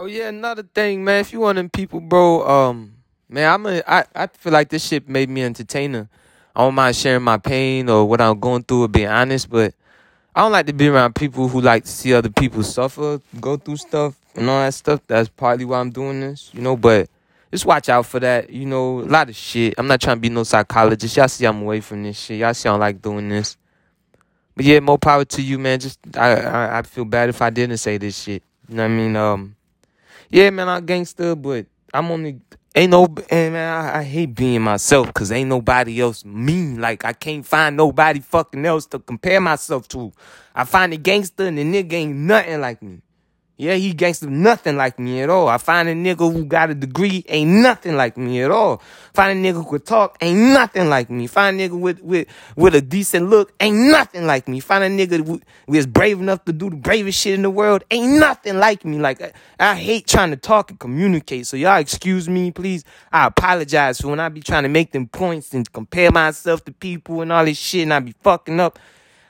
Oh yeah, another thing, man. If you one of them people, bro, um, man, I'm a, I, I feel like this shit made me entertainer. I don't mind sharing my pain or what I'm going through or being honest, but I don't like to be around people who like to see other people suffer, go through stuff and all that stuff. That's partly why I'm doing this, you know, but just watch out for that, you know, a lot of shit. I'm not trying to be no psychologist. Y'all see I'm away from this shit. Y'all see I don't like doing this. But yeah, more power to you, man. Just I, I I feel bad if I didn't say this shit. You know what I mean? Um yeah, man, I'm gangster, but I'm only ain't no and man, I, I hate being myself because ain't nobody else mean. Like I can't find nobody fucking else to compare myself to. I find a gangster and the nigga ain't nothing like me. Yeah, he gangster nothing like me at all. I find a nigga who got a degree ain't nothing like me at all. Find a nigga who could talk ain't nothing like me. Find a nigga with with with a decent look ain't nothing like me. Find a nigga who, is brave enough to do the bravest shit in the world ain't nothing like me. Like I, I hate trying to talk and communicate. So y'all excuse me, please. I apologize for when I be trying to make them points and compare myself to people and all this shit and I be fucking up.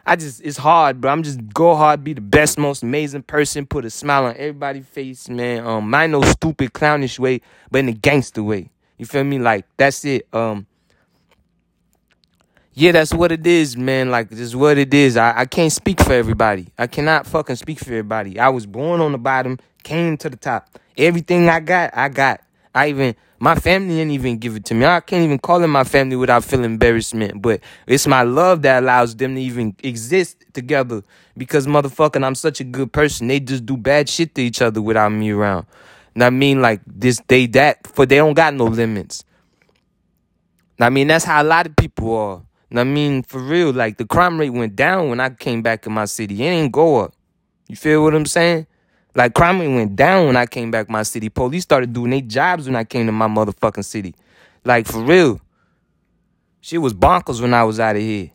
I just it's hard, bro. I'm just go hard, be the best, most amazing person, put a smile on everybody's face, man. Um, mind no stupid clownish way, but in a gangster way. You feel me? Like that's it. Um, yeah, that's what it is, man. Like this is what it is. I, I can't speak for everybody. I cannot fucking speak for everybody. I was born on the bottom, came to the top. Everything I got, I got. I even my family didn't even give it to me. I can't even call them my family without feeling embarrassment. But it's my love that allows them to even exist together. Because motherfucking I'm such a good person. They just do bad shit to each other without me around. And I mean like this, they that for they don't got no limits. And I mean that's how a lot of people are. And I mean for real, like the crime rate went down when I came back in my city. It didn't go up. You feel what I'm saying? Like crime rate went down when I came back my city. Police started doing their jobs when I came to my motherfucking city. Like for real. Shit was bonkers when I was out of here.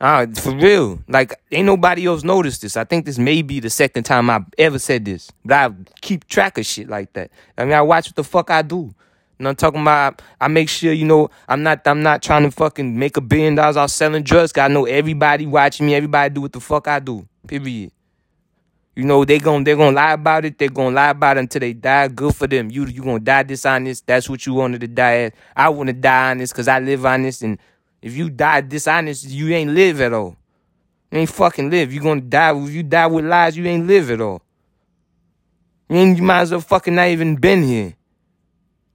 Uh, for real. Like, ain't nobody else noticed this. I think this may be the second time I've ever said this. But I keep track of shit like that. I mean, I watch what the fuck I do. You know, I'm talking about. I make sure you know I'm not. I'm not trying to fucking make a billion dollars off selling drugs. I know everybody watching me. Everybody do what the fuck I do. Period. You know they gon' they're gonna lie about it. They're gonna lie about it until they die. Good for them. You you gonna die dishonest. That's what you wanted to die as. I want to die honest because I live honest. And if you die dishonest, you ain't live at all. You ain't fucking live. You gonna die. If you die with lies, you ain't live at all. You ain't. You might as well fucking not even been here.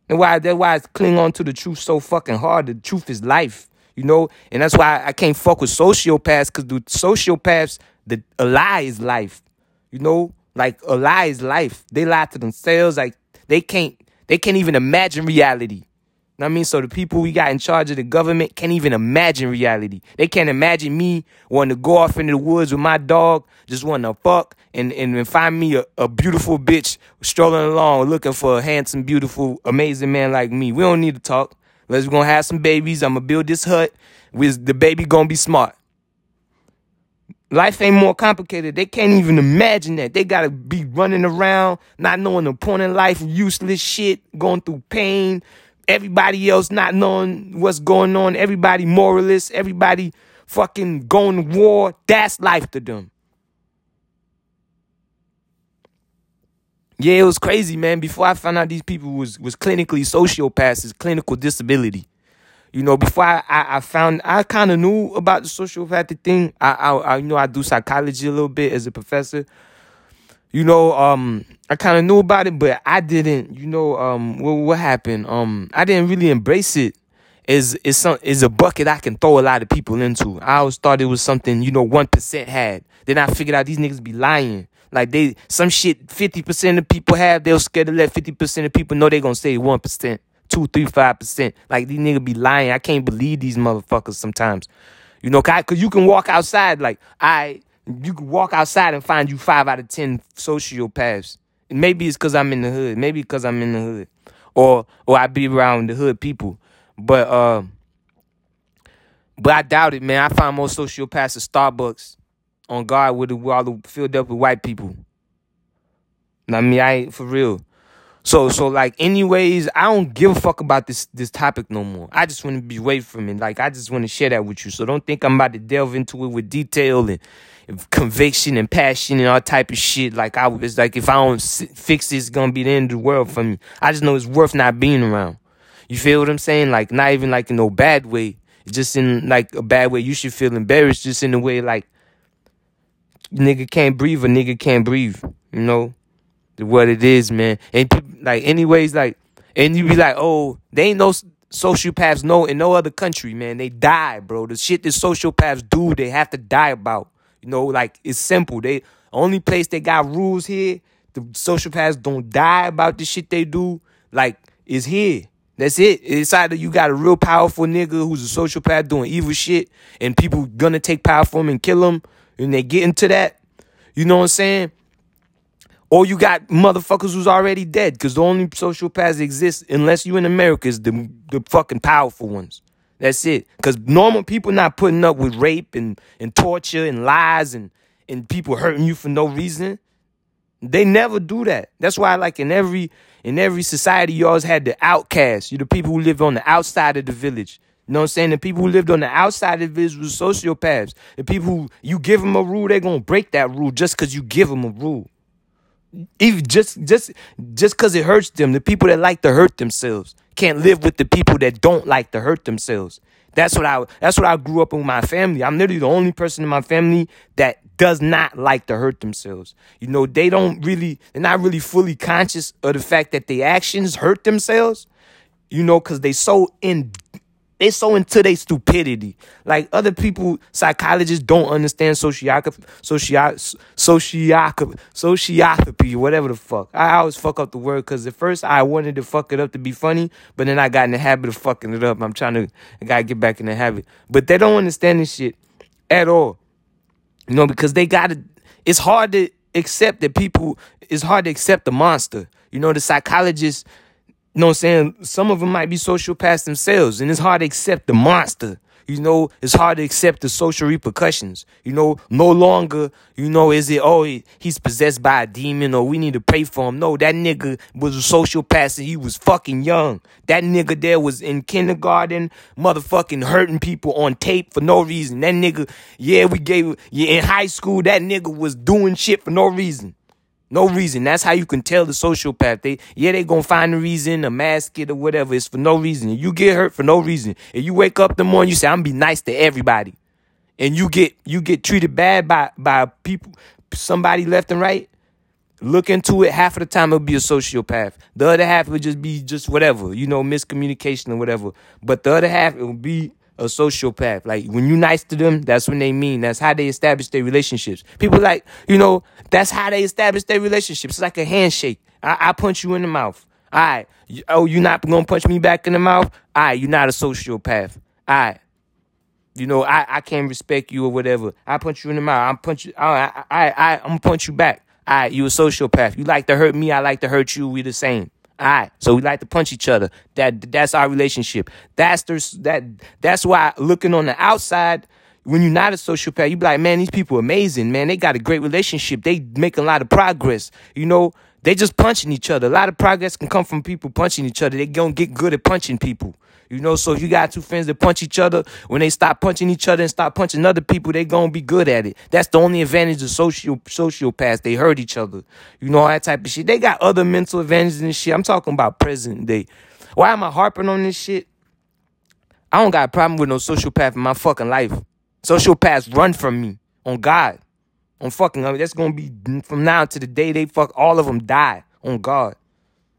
And why that's why I cling on to the truth so fucking hard. The truth is life. You know, and that's why I can't fuck with sociopaths because the sociopaths, the a lie is life. You know, like a lie is life. They lie to themselves. Like they can't they can't even imagine reality. You know what I mean? So the people we got in charge of the government can't even imagine reality. They can't imagine me wanting to go off into the woods with my dog, just wanting to fuck and, and find me a, a beautiful bitch strolling along looking for a handsome, beautiful, amazing man like me. We don't need to talk. Let's gonna have some babies. I'm gonna build this hut. With the baby gonna be smart. Life ain't more complicated. They can't even imagine that. They gotta be running around, not knowing the point in life, useless shit, going through pain. Everybody else not knowing what's going on. Everybody moralist. Everybody fucking going to war. That's life to them. Yeah, it was crazy, man. Before I found out these people was was clinically sociopaths, is clinical disability. You know, before I, I, I found, I kind of knew about the sociopathic thing. I, I, I, you know, I do psychology a little bit as a professor. You know, um, I kind of knew about it, but I didn't. You know, um, what, what happened? Um, I didn't really embrace it. Is is some is a bucket I can throw a lot of people into. I always thought it was something you know one percent had. Then I figured out these niggas be lying. Like they some shit fifty percent of people have. They're scared to let fifty percent of people know they gonna say one percent two, three, five percent. Like these niggas be lying. I can't believe these motherfuckers sometimes. You know, cause you can walk outside like I, you can walk outside and find you five out of ten sociopaths. And maybe it's cause I'm in the hood. Maybe because I'm in the hood, or or I be around the hood people. But uh, but I doubt it, man. I find more sociopaths at Starbucks on guard with, the, with all the filled up with white people. I mean, I ain't for real. So so like anyways, I don't give a fuck about this this topic no more. I just want to be away from it. Like I just want to share that with you. So don't think I'm about to delve into it with detail and, conviction and passion and all type of shit. Like I was like if I don't fix this, it's gonna be the end of the world for me. I just know it's worth not being around. You feel what I'm saying? Like not even like in no bad way. Just in like a bad way. You should feel embarrassed. Just in a way like nigga can't breathe. A nigga can't breathe. You know what it is, man. And like, anyways, like, and you be like, oh, they ain't no sociopaths no in no other country, man. They die, bro. The shit that sociopaths do, they have to die about. You know, like it's simple. They only place they got rules here. The sociopaths don't die about the shit they do. Like is here. That's it. It's either you got a real powerful nigga who's a sociopath doing evil shit, and people gonna take power from him and kill him, and they get into that. You know what I'm saying? Or you got motherfuckers who's already dead because the only sociopaths exist unless you in America is the the fucking powerful ones. That's it. Because normal people not putting up with rape and, and torture and lies and, and people hurting you for no reason. They never do that. That's why like in every in every society you always had the outcasts. You the people who lived on the outside of the village. You know what I'm saying? The people who lived on the outside of the village was sociopaths. The people who you give them a rule, they're gonna break that rule just because you give them a rule even just just just because it hurts them the people that like to hurt themselves can't live with the people that don't like to hurt themselves. That's what i that's what i grew up in with my family. I'm literally the only person in my family that does not like to hurt themselves. You know they don't really they're not really fully conscious of the fact that their actions hurt themselves you know because they so in they so into their stupidity. Like other people, psychologists don't understand sociopathy, soci- sociopathy, sociopathy, whatever the fuck. I always fuck up the word because at first I wanted to fuck it up to be funny, but then I got in the habit of fucking it up. I'm trying to, I gotta get back in the habit. But they don't understand this shit at all. You know, because they gotta, it's hard to accept that people, it's hard to accept the monster. You know, the psychologists you know what I'm saying? Some of them might be sociopaths themselves, and it's hard to accept the monster. You know, it's hard to accept the social repercussions. You know, no longer, you know, is it, oh, he's possessed by a demon or we need to pray for him. No, that nigga was a sociopath and he was fucking young. That nigga there was in kindergarten, motherfucking hurting people on tape for no reason. That nigga, yeah, we gave, yeah, in high school, that nigga was doing shit for no reason. No reason. That's how you can tell the sociopath. They yeah, they gonna find a reason, a mask it or whatever. It's for no reason. You get hurt for no reason. And you wake up the morning, you say, I'm gonna be nice to everybody. And you get you get treated bad by by people, somebody left and right. Look into it. Half of the time it'll be a sociopath. The other half will just be just whatever, you know, miscommunication or whatever. But the other half it will be a sociopath. Like when you nice to them, that's when they mean. That's how they establish their relationships. People like, you know, that's how they establish their relationships. It's like a handshake. I, I punch you in the mouth. All right. Oh, you're not gonna punch me back in the mouth? All right, you're not a sociopath. All right. You know, I, I can't respect you or whatever. I punch you in the mouth. I'm punch you. I, I, I, I'm gonna punch you back. All right, you a sociopath. You like to hurt me. I like to hurt you. We the same. All right, so we like to punch each other. That that's our relationship. That's there's that. That's why looking on the outside, when you're not a sociopath, you be like, man, these people are amazing, man. They got a great relationship. They make a lot of progress. You know, they just punching each other. A lot of progress can come from people punching each other. They gonna get good at punching people. You know, so if you got two friends that punch each other, when they stop punching each other and stop punching other people, they gonna be good at it. That's the only advantage of social sociopaths. They hurt each other. You know, that type of shit. They got other mental advantages and shit. I'm talking about present day. Why am I harping on this shit? I don't got a problem with no sociopath in my fucking life. Sociopaths run from me. On God. On fucking, I mean, that's gonna be from now to the day they fuck, all of them die. On God.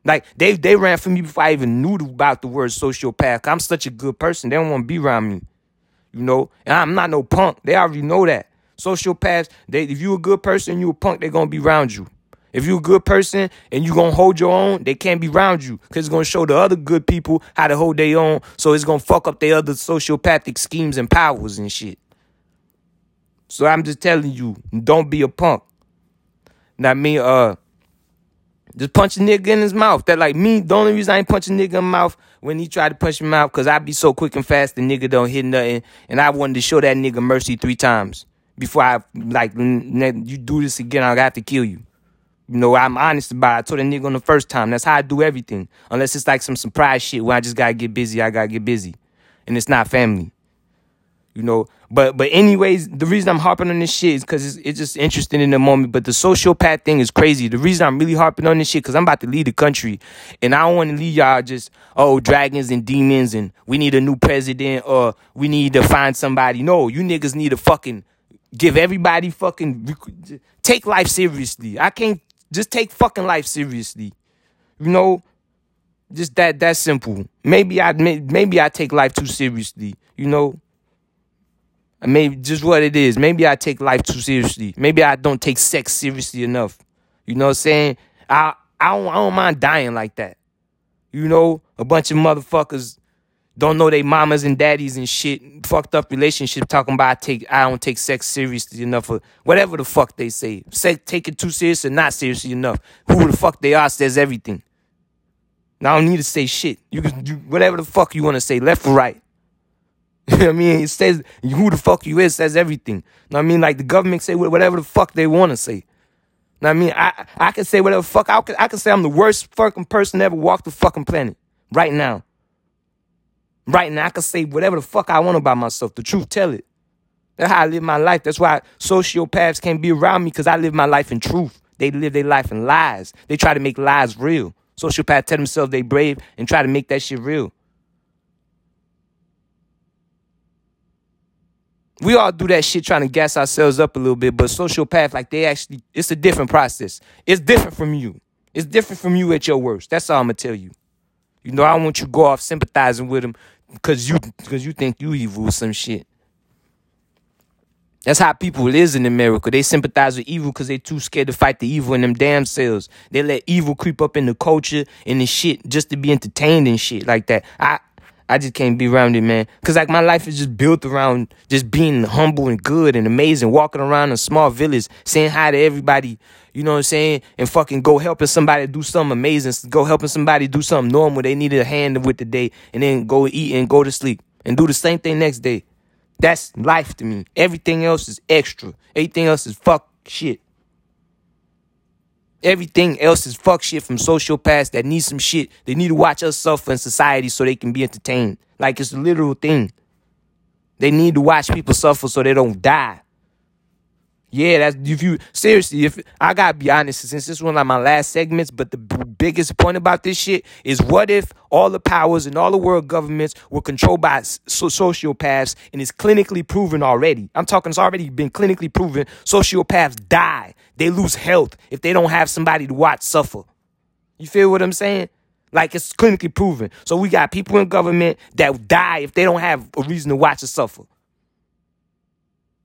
Like they they ran from me before I even knew about the word sociopath. I'm such a good person. They don't want to be around me. You know? And I'm not no punk. They already know that. Sociopaths, they if you a good person, you a punk, they're gonna be around you. If you a good person and you gonna hold your own, they can't be around you. Cause it's gonna show the other good people how to hold their own. So it's gonna fuck up their other sociopathic schemes and powers and shit. So I'm just telling you, don't be a punk. Now me, uh, just punch a nigga in his mouth. That like me, the only reason I ain't punch a nigga in mouth when he tried to punch me out, cause I be so quick and fast, the nigga don't hit nothing. And I wanted to show that nigga mercy three times before I like you do this again. I got to kill you. You know, I'm honest about it. I told a nigga on the first time. That's how I do everything. Unless it's like some surprise shit where I just gotta get busy, I gotta get busy. And it's not family. You know, but but anyways, the reason I'm harping on this shit is because it's, it's just interesting in the moment. But the sociopath thing is crazy. The reason I'm really harping on this shit because I'm about to leave the country, and I don't want to leave y'all just oh dragons and demons and we need a new president or we need to find somebody. No, you niggas need to fucking give everybody fucking take life seriously. I can't just take fucking life seriously. You know, just that that simple. Maybe I maybe I take life too seriously. You know. Maybe just what it is. Maybe I take life too seriously. Maybe I don't take sex seriously enough. You know what I'm saying? I I don't I don't mind dying like that. You know, a bunch of motherfuckers don't know they mamas and daddies and shit, fucked up relationships talking about I take I don't take sex seriously enough or whatever the fuck they say. Say take it too serious or not seriously enough. Who the fuck they are says everything. Now I don't need to say shit. You can do whatever the fuck you want to say, left or right. I mean, it says who the fuck you is says everything. You know What I mean, like the government say whatever the fuck they want to say. You know what I mean, I I can say whatever the fuck I can I can say I'm the worst fucking person to ever walk the fucking planet right now. Right now, I can say whatever the fuck I want about myself. The truth, tell it. That's how I live my life. That's why sociopaths can't be around me because I live my life in truth. They live their life in lies. They try to make lies real. Sociopaths tell themselves they brave and try to make that shit real. We all do that shit trying to gas ourselves up a little bit, but sociopath, like they actually, it's a different process. It's different from you. It's different from you at your worst. That's all I'm gonna tell you. You know, I want you to go off sympathizing with them because you because you think you evil or some shit. That's how people is in America. They sympathize with evil because they too scared to fight the evil in them damn selves. They let evil creep up in the culture and the shit just to be entertained and shit like that. I I just can't be around it, man. Cause like my life is just built around just being humble and good and amazing, walking around a small village, saying hi to everybody, you know what I'm saying? And fucking go helping somebody do something amazing, go helping somebody do something normal they needed a hand with the day, and then go eat and go to sleep and do the same thing next day. That's life to me. Everything else is extra. Everything else is fuck shit. Everything else is fuck shit from sociopaths that need some shit. They need to watch us suffer in society so they can be entertained. Like it's a literal thing. They need to watch people suffer so they don't die. Yeah, that's if you seriously. If I gotta be honest, since this one of my last segments, but the b- biggest point about this shit is what if all the powers and all the world governments were controlled by so- sociopaths and it's clinically proven already. I'm talking, it's already been clinically proven. Sociopaths die, they lose health if they don't have somebody to watch suffer. You feel what I'm saying? Like it's clinically proven. So we got people in government that die if they don't have a reason to watch us suffer.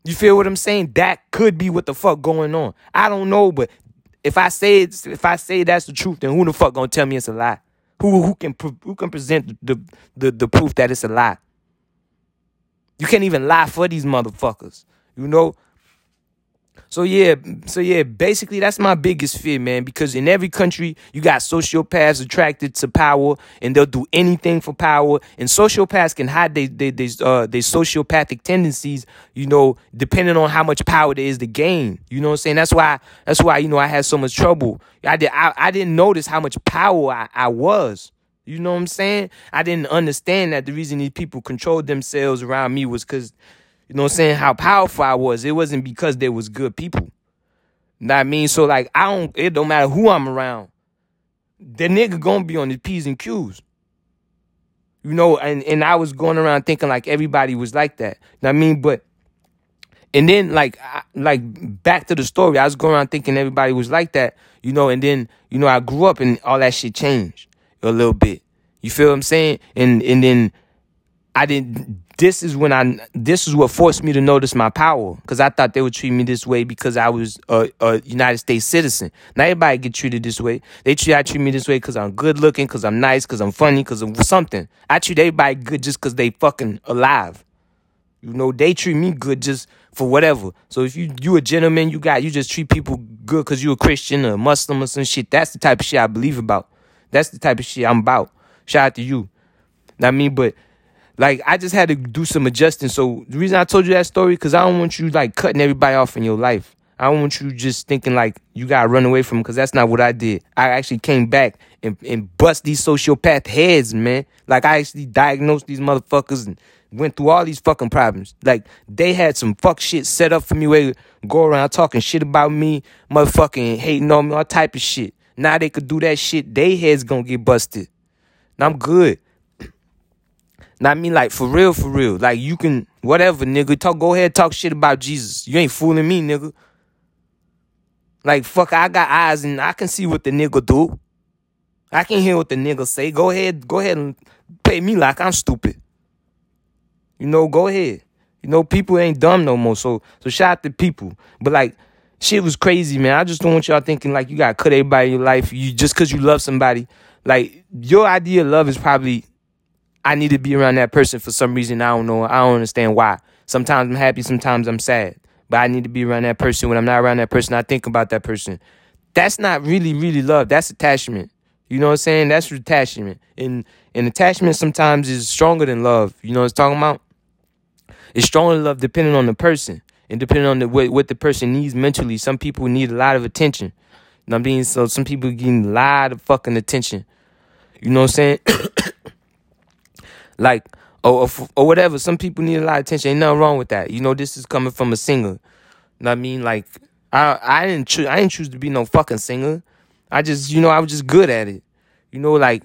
You feel what I'm saying? That could be what the fuck going on. I don't know, but if I say it, if I say that's the truth, then who the fuck gonna tell me it's a lie? Who who can who can present the the the proof that it's a lie? You can't even lie for these motherfuckers. You know, so yeah, so yeah, basically that's my biggest fear, man. Because in every country, you got sociopaths attracted to power, and they'll do anything for power. And sociopaths can hide their they, they, uh, their sociopathic tendencies, you know, depending on how much power there is to gain. You know what I'm saying? That's why that's why you know I had so much trouble. I did I, I didn't notice how much power I, I was. You know what I'm saying? I didn't understand that the reason these people controlled themselves around me was because you know what I'm saying? How powerful I was. It wasn't because there was good people. You know what I mean? So like I don't it don't matter who I'm around. The nigga gonna be on the P's and Q's. You know, and, and I was going around thinking like everybody was like that. You know what I mean? But and then like I, like back to the story, I was going around thinking everybody was like that, you know, and then, you know, I grew up and all that shit changed a little bit. You feel what I'm saying? And and then I didn't this is when I this is what forced me to notice my power because I thought they would treat me this way because I was a, a United States citizen. Not everybody get treated this way. They treat I treat me this way because I'm good looking, because I'm nice, because I'm funny, because of something. I treat everybody good just because they fucking alive. You know, they treat me good just for whatever. So if you you a gentleman, you got you just treat people good because you a Christian or a Muslim or some shit. That's the type of shit I believe about. That's the type of shit I'm about. Shout out to you. I mean, but like I just had to do some adjusting. So the reason I told you that story, because I don't want you like cutting everybody off in your life. I don't want you just thinking like you gotta run away from because that's not what I did. I actually came back and, and bust these sociopath heads, man. Like I actually diagnosed these motherfuckers and went through all these fucking problems. Like they had some fuck shit set up for me where go around talking shit about me, motherfucking hating on me, all type of shit. Now they could do that shit, they heads gonna get busted. Now I'm good. I mean like for real, for real. Like you can whatever, nigga. Talk go ahead, talk shit about Jesus. You ain't fooling me, nigga. Like fuck, I got eyes and I can see what the nigga do. I can hear what the nigga say. Go ahead, go ahead and pay me like I'm stupid. You know, go ahead. You know, people ain't dumb no more. So so shout out to people. But like shit was crazy, man. I just don't want y'all thinking like you gotta cut everybody in your life. You just cause you love somebody. Like your idea of love is probably I need to be around that person for some reason. I don't know. I don't understand why. Sometimes I'm happy, sometimes I'm sad. But I need to be around that person. When I'm not around that person, I think about that person. That's not really, really love. That's attachment. You know what I'm saying? That's attachment. And and attachment sometimes is stronger than love. You know what I'm talking about? It's stronger than love depending on the person and depending on the what, what the person needs mentally. Some people need a lot of attention. You know what mean? So some people getting a lot of fucking attention. You know what I'm saying? like or, or, or whatever. Some people need a lot of attention. Ain't nothing wrong with that. You know, this is coming from a singer. You know what I mean? Like I I didn't choose I didn't choose to be no fucking singer. I just you know I was just good at it. You know, like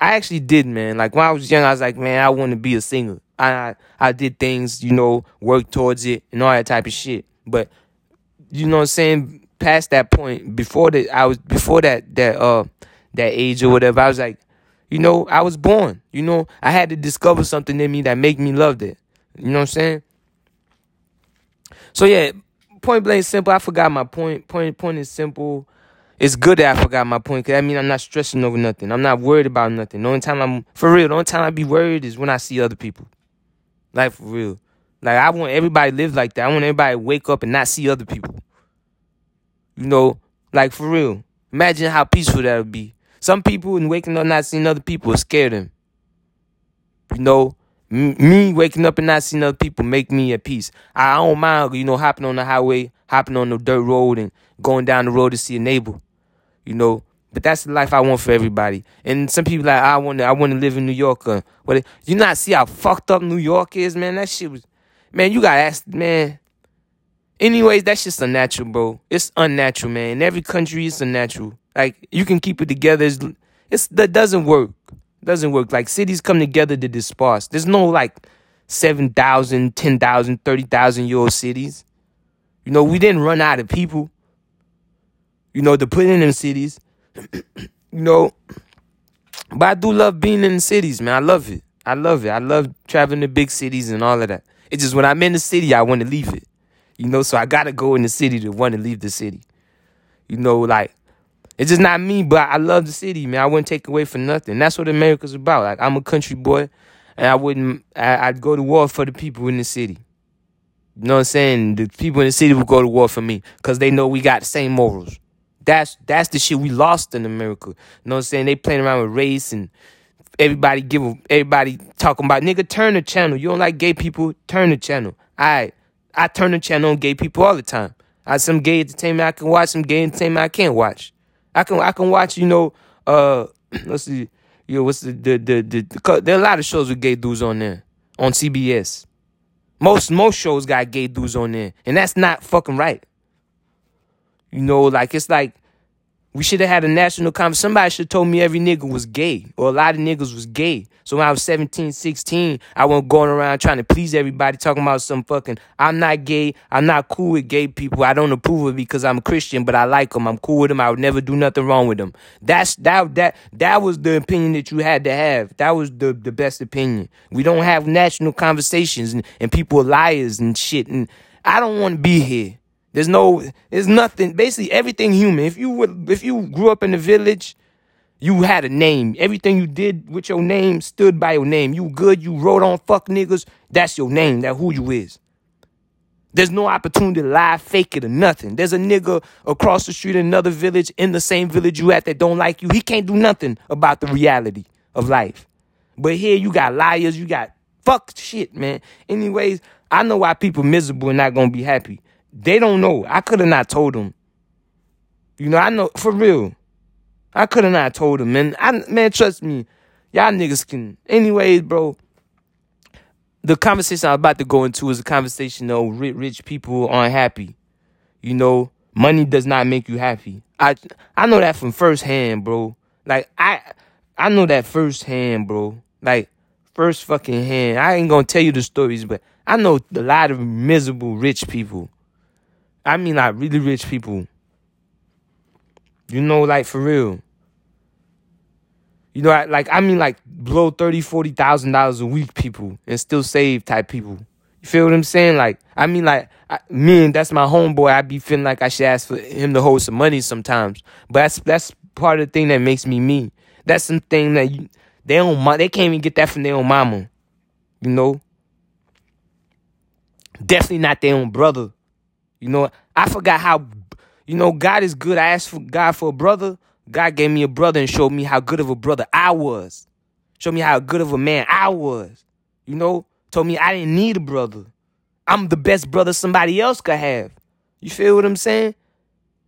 I actually did, man. Like when I was young, I was like, man, I want to be a singer. I I did things, you know, work towards it and all that type of shit. But you know what I'm saying? Past that point, before that I was before that that uh that age or whatever, I was like, you know, I was born. You know, I had to discover something in me that make me love that. You know what I'm saying? So yeah, point blank simple. I forgot my point. Point point is simple. It's good that I forgot my point because I mean I'm not stressing over nothing. I'm not worried about nothing. The only time I'm for real, the only time I be worried is when I see other people. Like for real. Like I want everybody live like that. I want everybody wake up and not see other people. You know, like for real. Imagine how peaceful that would be. Some people in waking up not seeing other people scare them. You know, m- me waking up and not seeing other people make me at peace. I don't mind, you know, hopping on the highway, hopping on the dirt road and going down the road to see a neighbor. You know, but that's the life I want for everybody. And some people like I want to I want to live in New York. Uh, what you not see how fucked up New York is, man? That shit was, man. You got asked, man. Anyways, that's just unnatural, bro. It's unnatural, man. In every country, it's unnatural. Like you can keep it together. It's, it's that doesn't work. It doesn't work. Like cities come together to disperse. There's no like 7,000, 10,000, 30,000 year old cities. You know, we didn't run out of people. You know, to put in them cities. you know, but I do love being in the cities, man. I love it. I love it. I love traveling to big cities and all of that. It's just when I'm in the city, I want to leave it. You know, so I gotta go in the city to want to leave the city. You know, like it's just not me, but I love the city, man. I wouldn't take away for nothing. That's what America's about. Like I'm a country boy, and I wouldn't. I, would go to war for the people in the city. You know what I'm saying? The people in the city would go to war for me because they know we got the same morals. That's that's the shit we lost in America. You know what I'm saying? They playing around with race and everybody give everybody talking about nigga turn the channel. You don't like gay people? Turn the channel. I I turn the channel on gay people all the time. I some gay entertainment I can watch, some gay entertainment I can't watch. I can I can watch, you know, uh let's see, you know, what's the the the, the, the there are a lot of shows with gay dudes on there on CBS. Most most shows got gay dudes on there, and that's not fucking right. You know, like it's like we should have had a national conference. Somebody should have told me every nigga was gay, or a lot of niggas was gay. So when I was 17, 16, I wasn't going around trying to please everybody, talking about some fucking, I'm not gay, I'm not cool with gay people. I don't approve of because I'm a Christian, but I like them. I'm cool with them. I would never do nothing wrong with them. That's that that that was the opinion that you had to have. That was the the best opinion. We don't have national conversations, and, and people are liars and shit. And I don't want to be here. There's no, there's nothing. Basically, everything human. If you would, if you grew up in the village, you had a name. Everything you did with your name stood by your name. You good. You wrote on fuck niggas. That's your name. That who you is. There's no opportunity to lie, fake it, or nothing. There's a nigga across the street in another village, in the same village you at, that don't like you. He can't do nothing about the reality of life. But here you got liars. You got fuck shit, man. Anyways, I know why people miserable and not gonna be happy. They don't know. I could have not told them. You know, I know for real. I could have not told them, man. I man, trust me, y'all niggas can. Anyways, bro. The conversation I'm about to go into is a conversation of rich, rich people aren't happy. You know, money does not make you happy. I I know that from firsthand, bro. Like I I know that firsthand, bro. Like first fucking hand. I ain't gonna tell you the stories, but I know a lot of miserable rich people. I mean like really rich people. You know, like for real. You know, like I mean, like blow thirty, forty thousand dollars a week, people, and still save type people. You feel what I'm saying? Like, I mean, like I, me and that's my homeboy. I be feeling like I should ask for him to hold some money sometimes, but that's that's part of the thing that makes me me. That's something that you, they don't they can't even get that from their own mama. You know, definitely not their own brother. You know, I forgot how. You know, God is good. I asked for God for a brother. God gave me a brother and showed me how good of a brother I was. Showed me how good of a man I was. You know, told me I didn't need a brother. I'm the best brother somebody else could have. You feel what I'm saying?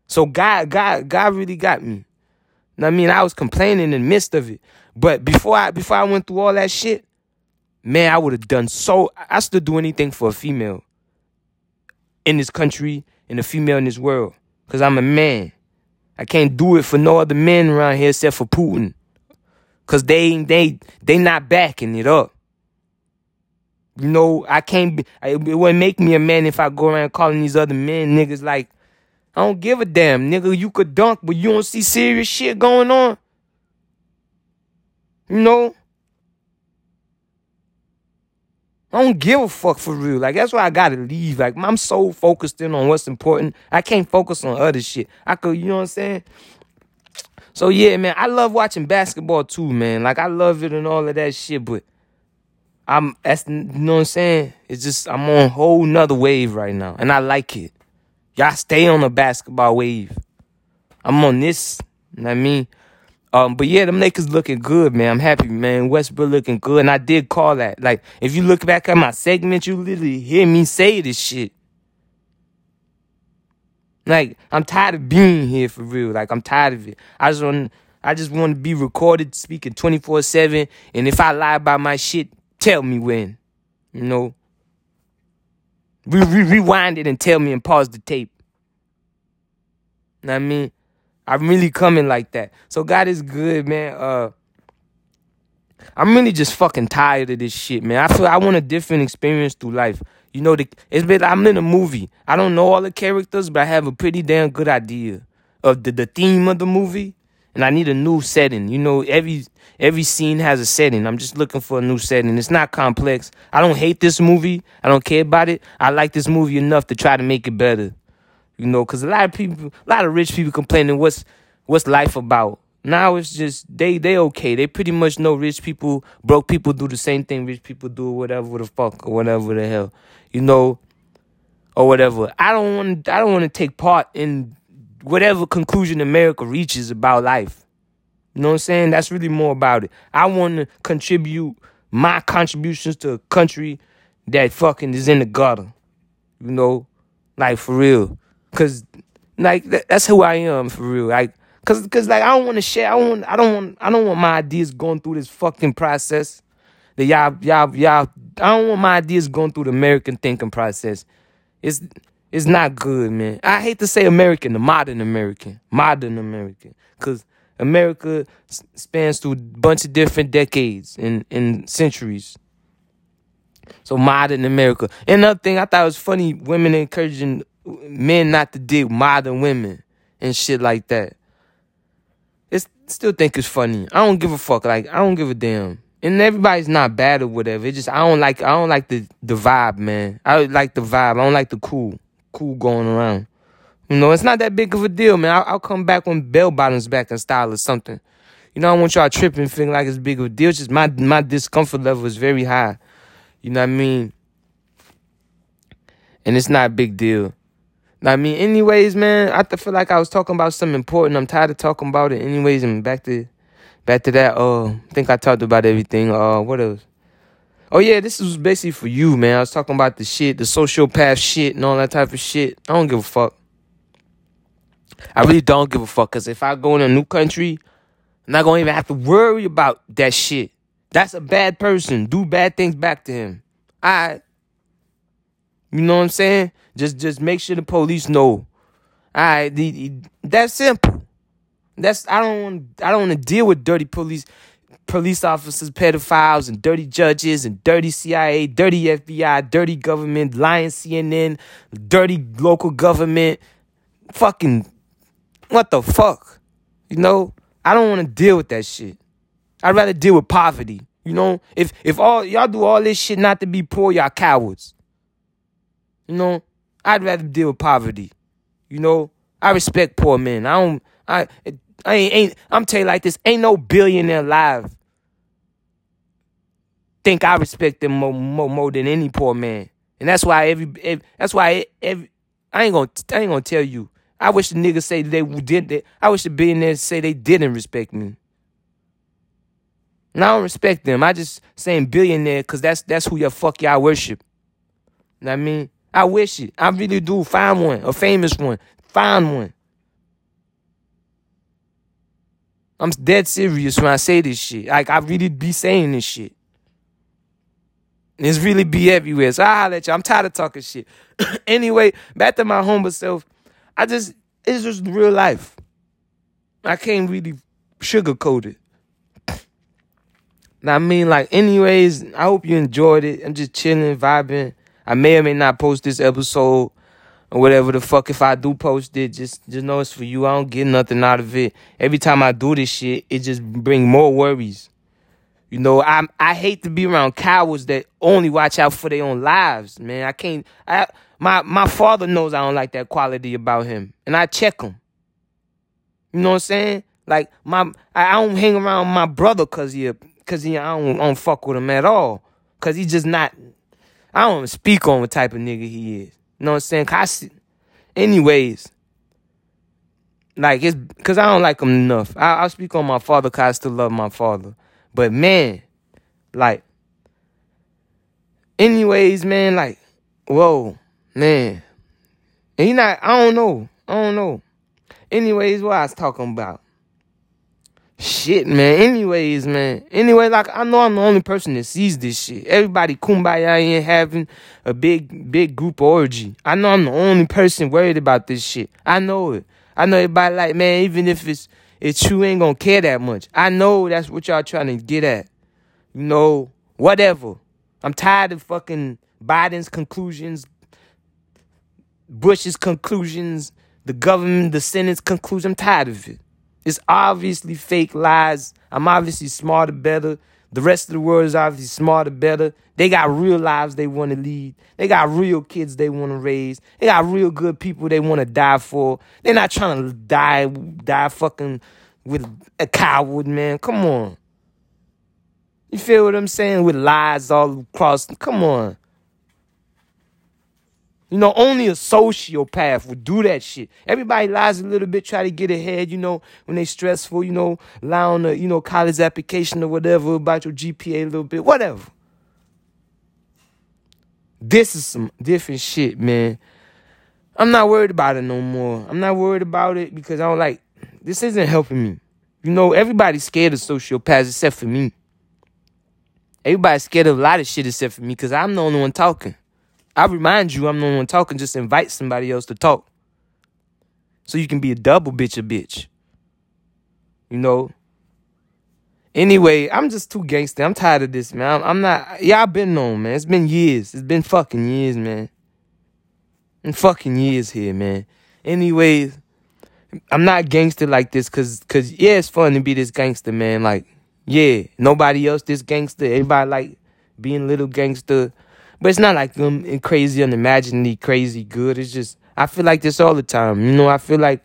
So God, God, God really got me. I mean, I was complaining in the midst of it. But before I before I went through all that shit, man, I would have done so I still do anything for a female in this country and a female in this world. Cause I'm a man. I can't do it for no other men around here except for Putin. Cause they they they not backing it up. You know, I can't be it wouldn't make me a man if I go around calling these other men niggas like I don't give a damn, nigga. You could dunk, but you don't see serious shit going on. You know? I don't give a fuck for real. Like that's why I gotta leave. Like I'm so focused in on what's important. I can't focus on other shit. I could, you know what I'm saying? So yeah, man, I love watching basketball too, man. Like I love it and all of that shit, but I'm that's you know what I'm saying? It's just I'm on a whole nother wave right now. And I like it. Y'all stay on the basketball wave. I'm on this, you know what I mean? Um, but yeah, them Lakers looking good, man. I'm happy, man. Westbrook looking good, and I did call that. Like, if you look back at my segment, you literally hear me say this shit. Like, I'm tired of being here for real. Like, I'm tired of it. I just want, I just want to be recorded, speaking 24 seven. And if I lie about my shit, tell me when. You know, re- re- rewind it and tell me and pause the tape. Know what I mean? I'm really coming like that. So God is good, man. Uh I'm really just fucking tired of this shit, man. I feel I want a different experience through life. You know, the, it's been I'm in a movie. I don't know all the characters, but I have a pretty damn good idea of the, the theme of the movie. And I need a new setting. You know, every every scene has a setting. I'm just looking for a new setting. It's not complex. I don't hate this movie. I don't care about it. I like this movie enough to try to make it better. You know, because a lot of people, a lot of rich people complaining what's what's life about. Now it's just they they okay. They pretty much know rich people, broke people do the same thing rich people do, whatever the fuck or whatever the hell, you know, or whatever. I don't want I don't want to take part in whatever conclusion America reaches about life. You know what I'm saying? That's really more about it. I want to contribute my contributions to a country that fucking is in the gutter. You know, like for real. Cause like that's who I am for real. Like cause cause like I don't want to share. I want I don't want I don't want my ideas going through this fucking process. That y'all y'all y'all I don't want my ideas going through the American thinking process. It's it's not good, man. I hate to say American, the modern American, modern American, cause America spans through a bunch of different decades and, and centuries. So modern America. Another thing I thought was funny, women encouraging men not to dig modern women and shit like that. It's still think it's funny. I don't give a fuck. Like I don't give a damn. And everybody's not bad or whatever. It just I don't like I don't like the the vibe, man. I like the vibe. I don't like the cool cool going around. You know, it's not that big of a deal, man. I'll, I'll come back when bell bottoms back in style or something. You know, I want y'all tripping, feeling like it's big of a deal. It's just my my discomfort level is very high. You know what I mean? And it's not a big deal. I mean, anyways, man, I feel like I was talking about something important. I'm tired of talking about it, anyways. And back to, back to that. Uh, I think I talked about everything. Uh, what else? Oh yeah, this was basically for you, man. I was talking about the shit, the sociopath shit, and all that type of shit. I don't give a fuck. I really don't give a fuck. Cause if I go in a new country, I'm not gonna even have to worry about that shit. That's a bad person. Do bad things back to him. I, you know what I'm saying? Just just make sure the police know. I that's simple. That's I don't I don't want to deal with dirty police police officers, pedophiles, and dirty judges, and dirty CIA, dirty FBI, dirty government, lying CNN, dirty local government. Fucking, what the fuck? You know, I don't want to deal with that shit. I'd rather deal with poverty. You know, if if all y'all do all this shit not to be poor, y'all cowards. You know, I'd rather deal with poverty. You know, I respect poor men. I don't. I I ain't, ain't I'm telling you like this, ain't no billionaire alive think I respect them more, more, more than any poor man. And that's why every, every that's why every, I ain't gonna I ain't gonna tell you. I wish the niggas say they did that. I wish the billionaires say they didn't respect me. And I don't respect them. I just saying billionaire because that's that's who your fuck y'all worship. You know what I mean? I wish it. I really do. Find one, a famous one. Find one. I'm dead serious when I say this shit. Like I really be saying this shit. It's really be everywhere. So I'll let you. I'm tired of talking shit. anyway, back to my humble self. I just it's just real life. I can't really sugarcoat it. I mean, like, anyways, I hope you enjoyed it. I'm just chilling, vibing. I may or may not post this episode or whatever the fuck. If I do post it, just just know it's for you. I don't get nothing out of it. Every time I do this shit, it just bring more worries. You know, I I hate to be around cowards that only watch out for their own lives, man. I can't. I my my father knows I don't like that quality about him, and I check him. You know what I'm saying? Like my I don't hang around my brother cause he cause he I don't, I don't fuck with him at all. Cause he's just not. I don't even speak on what type of nigga he is. You know what I'm saying? Cause I, anyways, like it's because I don't like him enough. I, will speak on my father because I still love my father. But man, like, anyways, man, like, whoa, man, and he not. I don't know. I don't know. Anyways, what I was talking about. Shit, man. Anyways, man. Anyway, like I know I'm the only person that sees this shit. Everybody kumbaya ain't having a big, big group orgy. I know I'm the only person worried about this shit. I know it. I know everybody like, man, even if it's it's true ain't gonna care that much. I know that's what y'all trying to get at. You know, whatever. I'm tired of fucking Biden's conclusions, Bush's conclusions, the government, the Senate's conclusions. I'm tired of it. It's obviously fake lies. I'm obviously smarter, better. The rest of the world is obviously smarter, better. They got real lives they want to lead. They got real kids they want to raise. They got real good people they want to die for. They're not trying to die, die fucking with a coward, man. Come on. You feel what I'm saying? With lies all across. Come on. You know, only a sociopath would do that shit. Everybody lies a little bit, try to get ahead, you know, when they stressful, you know, lie on a, you know, college application or whatever about your GPA a little bit, whatever. This is some different shit, man. I'm not worried about it no more. I'm not worried about it because I don't like this isn't helping me. You know, everybody's scared of sociopaths except for me. Everybody's scared of a lot of shit except for me because I'm the only one talking. I remind you, I'm the one talking. Just invite somebody else to talk. So you can be a double bitch a bitch. You know? Anyway, I'm just too gangster. I'm tired of this, man. I'm, I'm not. Yeah, I've been known, man. It's been years. It's been fucking years, man. And fucking years here, man. Anyways, I'm not gangster like this because, cause, yeah, it's fun to be this gangster, man. Like, yeah, nobody else this gangster. Everybody like being little gangster. But it's not like um, I'm crazy, unimaginably crazy good. It's just I feel like this all the time. You know, I feel like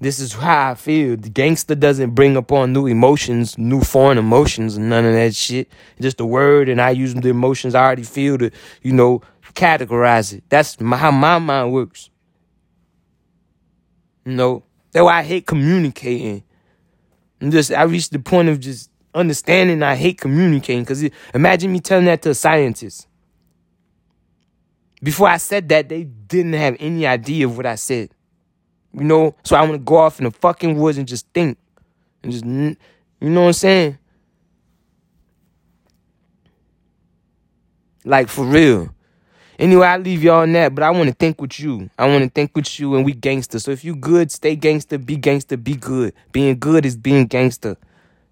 this is how I feel. The gangster doesn't bring upon new emotions, new foreign emotions, and none of that shit. Just a word, and I use the emotions I already feel to, you know, categorize it. That's my, how my mind works. You know, that's why I hate communicating. And just I reached the point of just understanding. I hate communicating because imagine me telling that to a scientist. Before I said that, they didn't have any idea of what I said. You know, so I want to go off in the fucking woods and just think, and just, you know what I'm saying? Like for real. Anyway, I leave y'all on that, but I want to think with you. I want to think with you, and we gangster. So if you good, stay gangster. Be gangster. Be good. Being good is being gangster.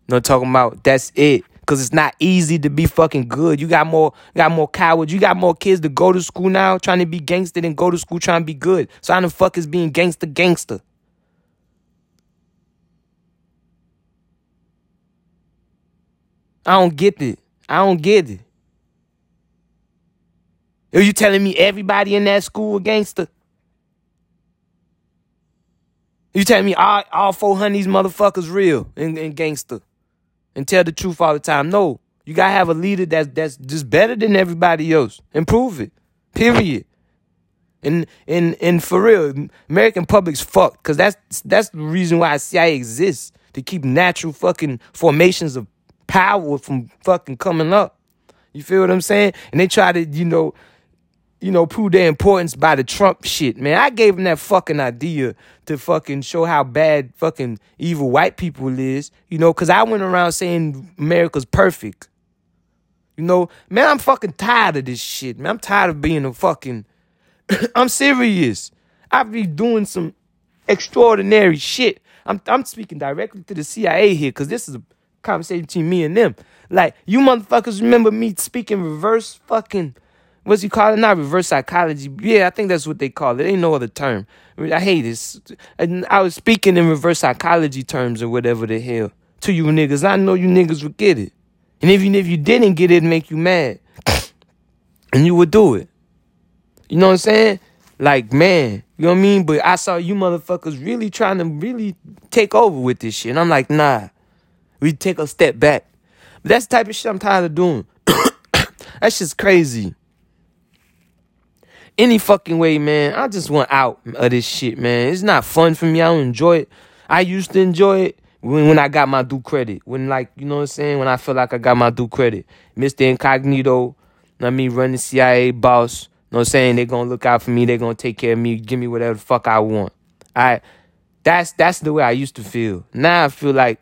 Know, talking about that's it. Cause it's not easy to be fucking good. You got more, got more cowards. You got more kids to go to school now trying to be gangster than go to school trying to be good. So how the fuck is being gangster gangster? I don't get it. I don't get it. Are you telling me everybody in that school a gangster? You telling me all, all 400 these motherfuckers real and, and gangster? And tell the truth all the time. No, you gotta have a leader that's that's just better than everybody else. Improve it. Period. And and and for real, American public's fucked. Cause that's that's the reason why CIA exists. To keep natural fucking formations of power from fucking coming up. You feel what I'm saying? And they try to, you know, you know, prove their importance by the Trump shit, man. I gave them that fucking idea to fucking show how bad fucking evil white people is, you know, because I went around saying America's perfect. You know, man, I'm fucking tired of this shit, man. I'm tired of being a fucking. I'm serious. I be doing some extraordinary shit. I'm I'm speaking directly to the CIA here because this is a conversation between me and them. Like, you motherfuckers remember me speaking reverse fucking what's he call it? Not reverse psychology. Yeah, I think that's what they call it. Ain't no other term. I hate this. And I was speaking in reverse psychology terms or whatever the hell to you niggas. I know you niggas would get it. And even if you didn't get it, it'd make you mad. and you would do it. You know what I'm saying? Like, man, you know what I mean? But I saw you motherfuckers really trying to really take over with this shit. And I'm like, nah. We take a step back. But that's the type of shit I'm tired of doing. that's just crazy any fucking way, man. I just want out of this shit, man. It's not fun for me. I don't enjoy it. I used to enjoy it when, when I got my due credit. When like, you know what I'm saying? When I feel like I got my due credit. Mr. Incognito, I mean, run the CIA boss. You know what I'm saying? They're gonna look out for me. They're gonna take care of me. Give me whatever the fuck I want. I that's that's the way I used to feel. Now I feel like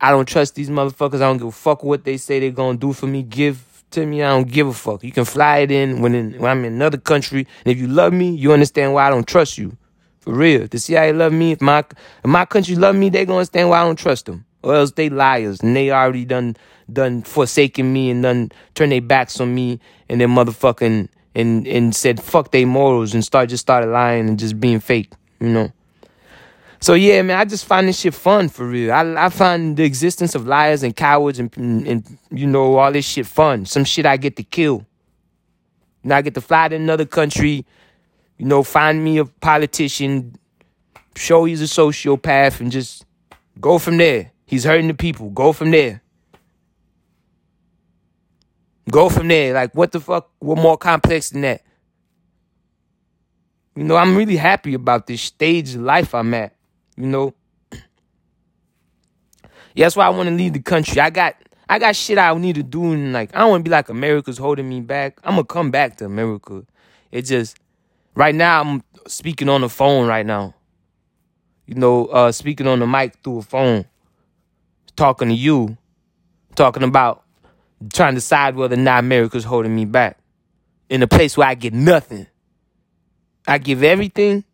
I don't trust these motherfuckers. I don't give a fuck what they say they're gonna do for me. Give to me, I don't give a fuck. You can fly it in when, in, when I'm in another country. And if you love me, you understand why I don't trust you. For real. The CIA love me. If my if my country love me, they gonna understand why I don't trust them. Or else they liars and they already done done forsaken me and done turned their backs on me and then motherfucking and and said fuck their morals and start just started lying and just being fake, you know. So yeah, man, I just find this shit fun for real. I I find the existence of liars and cowards and and you know all this shit fun. Some shit I get to kill. Now I get to fly to another country, you know, find me a politician, show he's a sociopath, and just go from there. He's hurting the people. Go from there. Go from there. Like what the fuck? What more complex than that? You know, I'm really happy about this stage of life I'm at. You know. Yeah, that's why I want to leave the country. I got I got shit I need to do and like I don't want to be like America's holding me back. I'm gonna come back to America. It just right now I'm speaking on the phone right now. You know, uh speaking on the mic through a phone, talking to you, talking about trying to decide whether or not America's holding me back. In a place where I get nothing. I give everything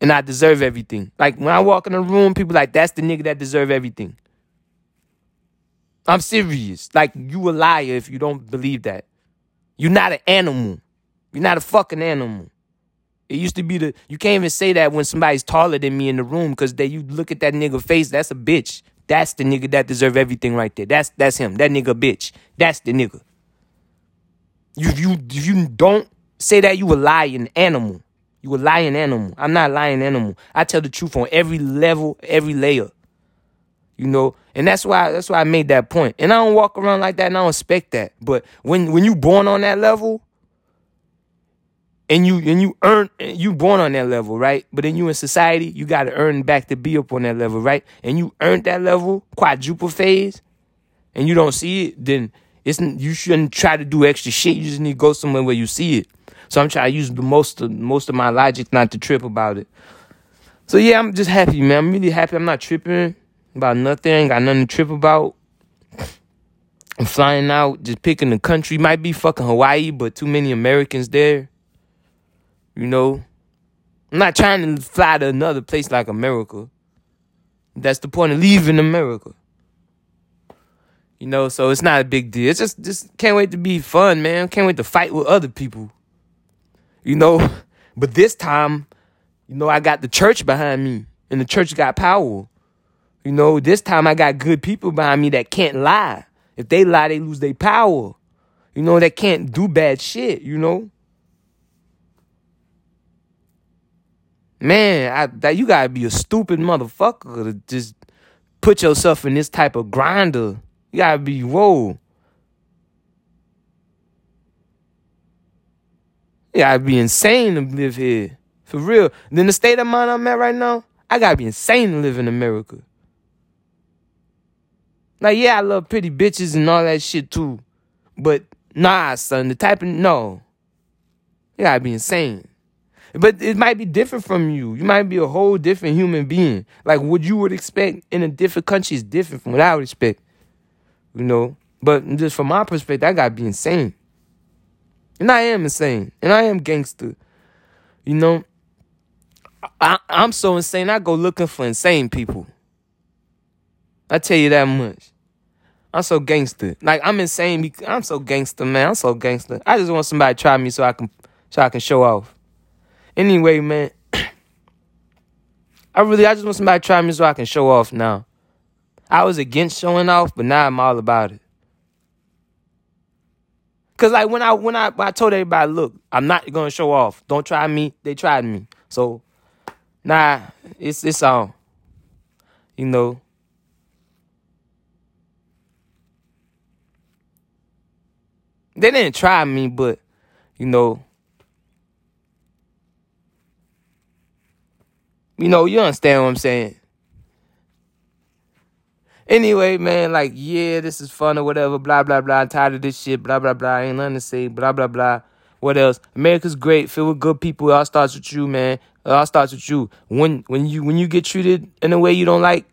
and I deserve everything. Like when I walk in a room, people like that's the nigga that deserve everything. I'm serious. Like you a liar if you don't believe that. You're not an animal. You're not a fucking animal. It used to be the you can't even say that when somebody's taller than me in the room because they you look at that nigga face, that's a bitch. That's the nigga that deserve everything right there. That's that's him. That nigga bitch. That's the nigga. You you you don't say that you a lying animal. You a lying animal. I'm not a lying animal. I tell the truth on every level, every layer. You know, and that's why that's why I made that point. And I don't walk around like that, and I don't expect that. But when when you born on that level, and you and you earn you born on that level, right? But then you in society, you got to earn back to be up on that level, right? And you earned that level, quadruple phase. and you don't see it, then it's you shouldn't try to do extra shit. You just need to go somewhere where you see it. So I'm trying to use the most of most of my logic not to trip about it. So yeah, I'm just happy, man. I'm really happy. I'm not tripping about nothing. Ain't got nothing to trip about. I'm flying out, just picking the country. Might be fucking Hawaii, but too many Americans there. You know, I'm not trying to fly to another place like America. That's the point of leaving America. You know, so it's not a big deal. It's just just can't wait to be fun, man. Can't wait to fight with other people. You know, but this time, you know, I got the church behind me, and the church got power. You know, this time I got good people behind me that can't lie. If they lie, they lose their power. You know, that can't do bad shit, you know? Man, I, that you gotta be a stupid motherfucker to just put yourself in this type of grinder. You gotta be whoa. You gotta be insane to live here. For real. Then the state of mind I'm at right now, I gotta be insane to live in America. Like, yeah, I love pretty bitches and all that shit too. But nah, son, the type of no. You gotta be insane. But it might be different from you. You might be a whole different human being. Like what you would expect in a different country is different from what I would expect. You know? But just from my perspective, I gotta be insane. And I am insane. And I am gangster. You know? I, I'm so insane, I go looking for insane people. I tell you that much. I'm so gangster. Like I'm insane. I'm so gangster, man. I'm so gangster. I just want somebody to try me so I can so I can show off. Anyway, man. I really I just want somebody to try me so I can show off now. I was against showing off, but now I'm all about it. Cause like when I when I when I told everybody, look, I'm not gonna show off. Don't try me. They tried me. So nah, it's it's on. You know. They didn't try me, but you know, you know, you understand what I'm saying. Anyway, man, like, yeah, this is fun or whatever, blah, blah, blah. I'm tired of this shit, blah, blah, blah. Ain't nothing to say, blah, blah, blah. What else? America's great, filled with good people. It all starts with you, man. It all starts with you. When when you when you get treated in a way you don't like,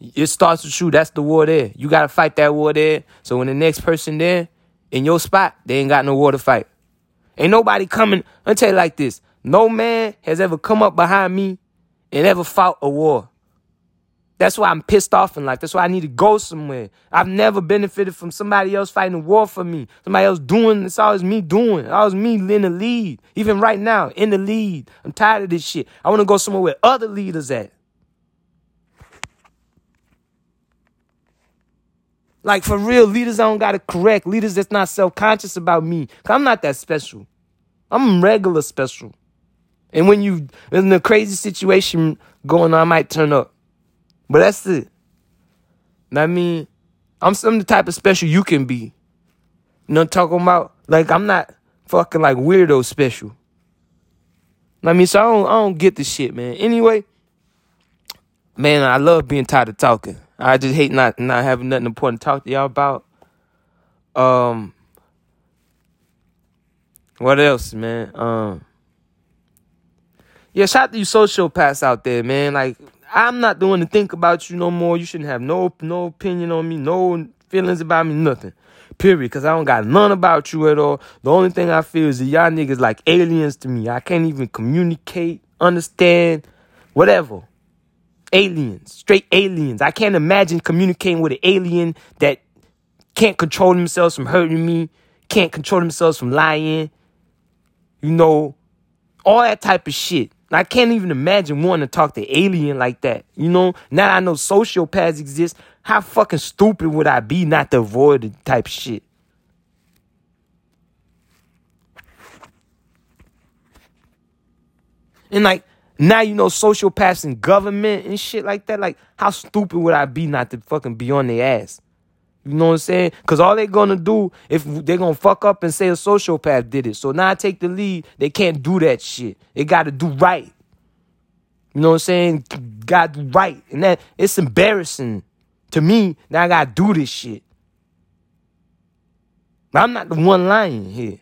it starts with you. That's the war there. You gotta fight that war there. So when the next person there in your spot, they ain't got no war to fight. Ain't nobody coming. I'll tell you like this. No man has ever come up behind me and ever fought a war. That's why I'm pissed off in life. That's why I need to go somewhere. I've never benefited from somebody else fighting a war for me. Somebody else doing it's always me doing. It's always me in the lead. Even right now, in the lead. I'm tired of this shit. I want to go somewhere where other leaders at. Like for real, leaders I don't gotta correct. Leaders that's not self-conscious about me. Cause I'm not that special. I'm regular special. And when you in a crazy situation going on, I might turn up. But that's it. I mean, I'm some the type of special you can be. You know talking about? Like I'm not fucking like weirdo special. I mean, so I don't I don't get the shit, man. Anyway, man, I love being tired of talking. I just hate not not having nothing important to talk to y'all about. Um, what else, man? Um, yeah, shout out to you sociopaths out there, man. Like, I'm not the one to think about you no more. You shouldn't have no no opinion on me, no feelings about me, nothing. Period. Because I don't got none about you at all. The only thing I feel is that y'all niggas like aliens to me. I can't even communicate, understand, whatever aliens, straight aliens. I can't imagine communicating with an alien that can't control themselves from hurting me, can't control themselves from lying, you know, all that type of shit. I can't even imagine wanting to talk to alien like that. You know, now I know sociopaths exist. How fucking stupid would I be not to avoid the type shit? And like, now you know sociopaths in government and shit like that. Like, how stupid would I be not to fucking be on their ass? You know what I'm saying? Because all they're going to do, if they're going to fuck up and say a sociopath did it. So now I take the lead. They can't do that shit. They got to do right. You know what I'm saying? Got to do right. And that it's embarrassing to me that I got to do this shit. I'm not the one lying here.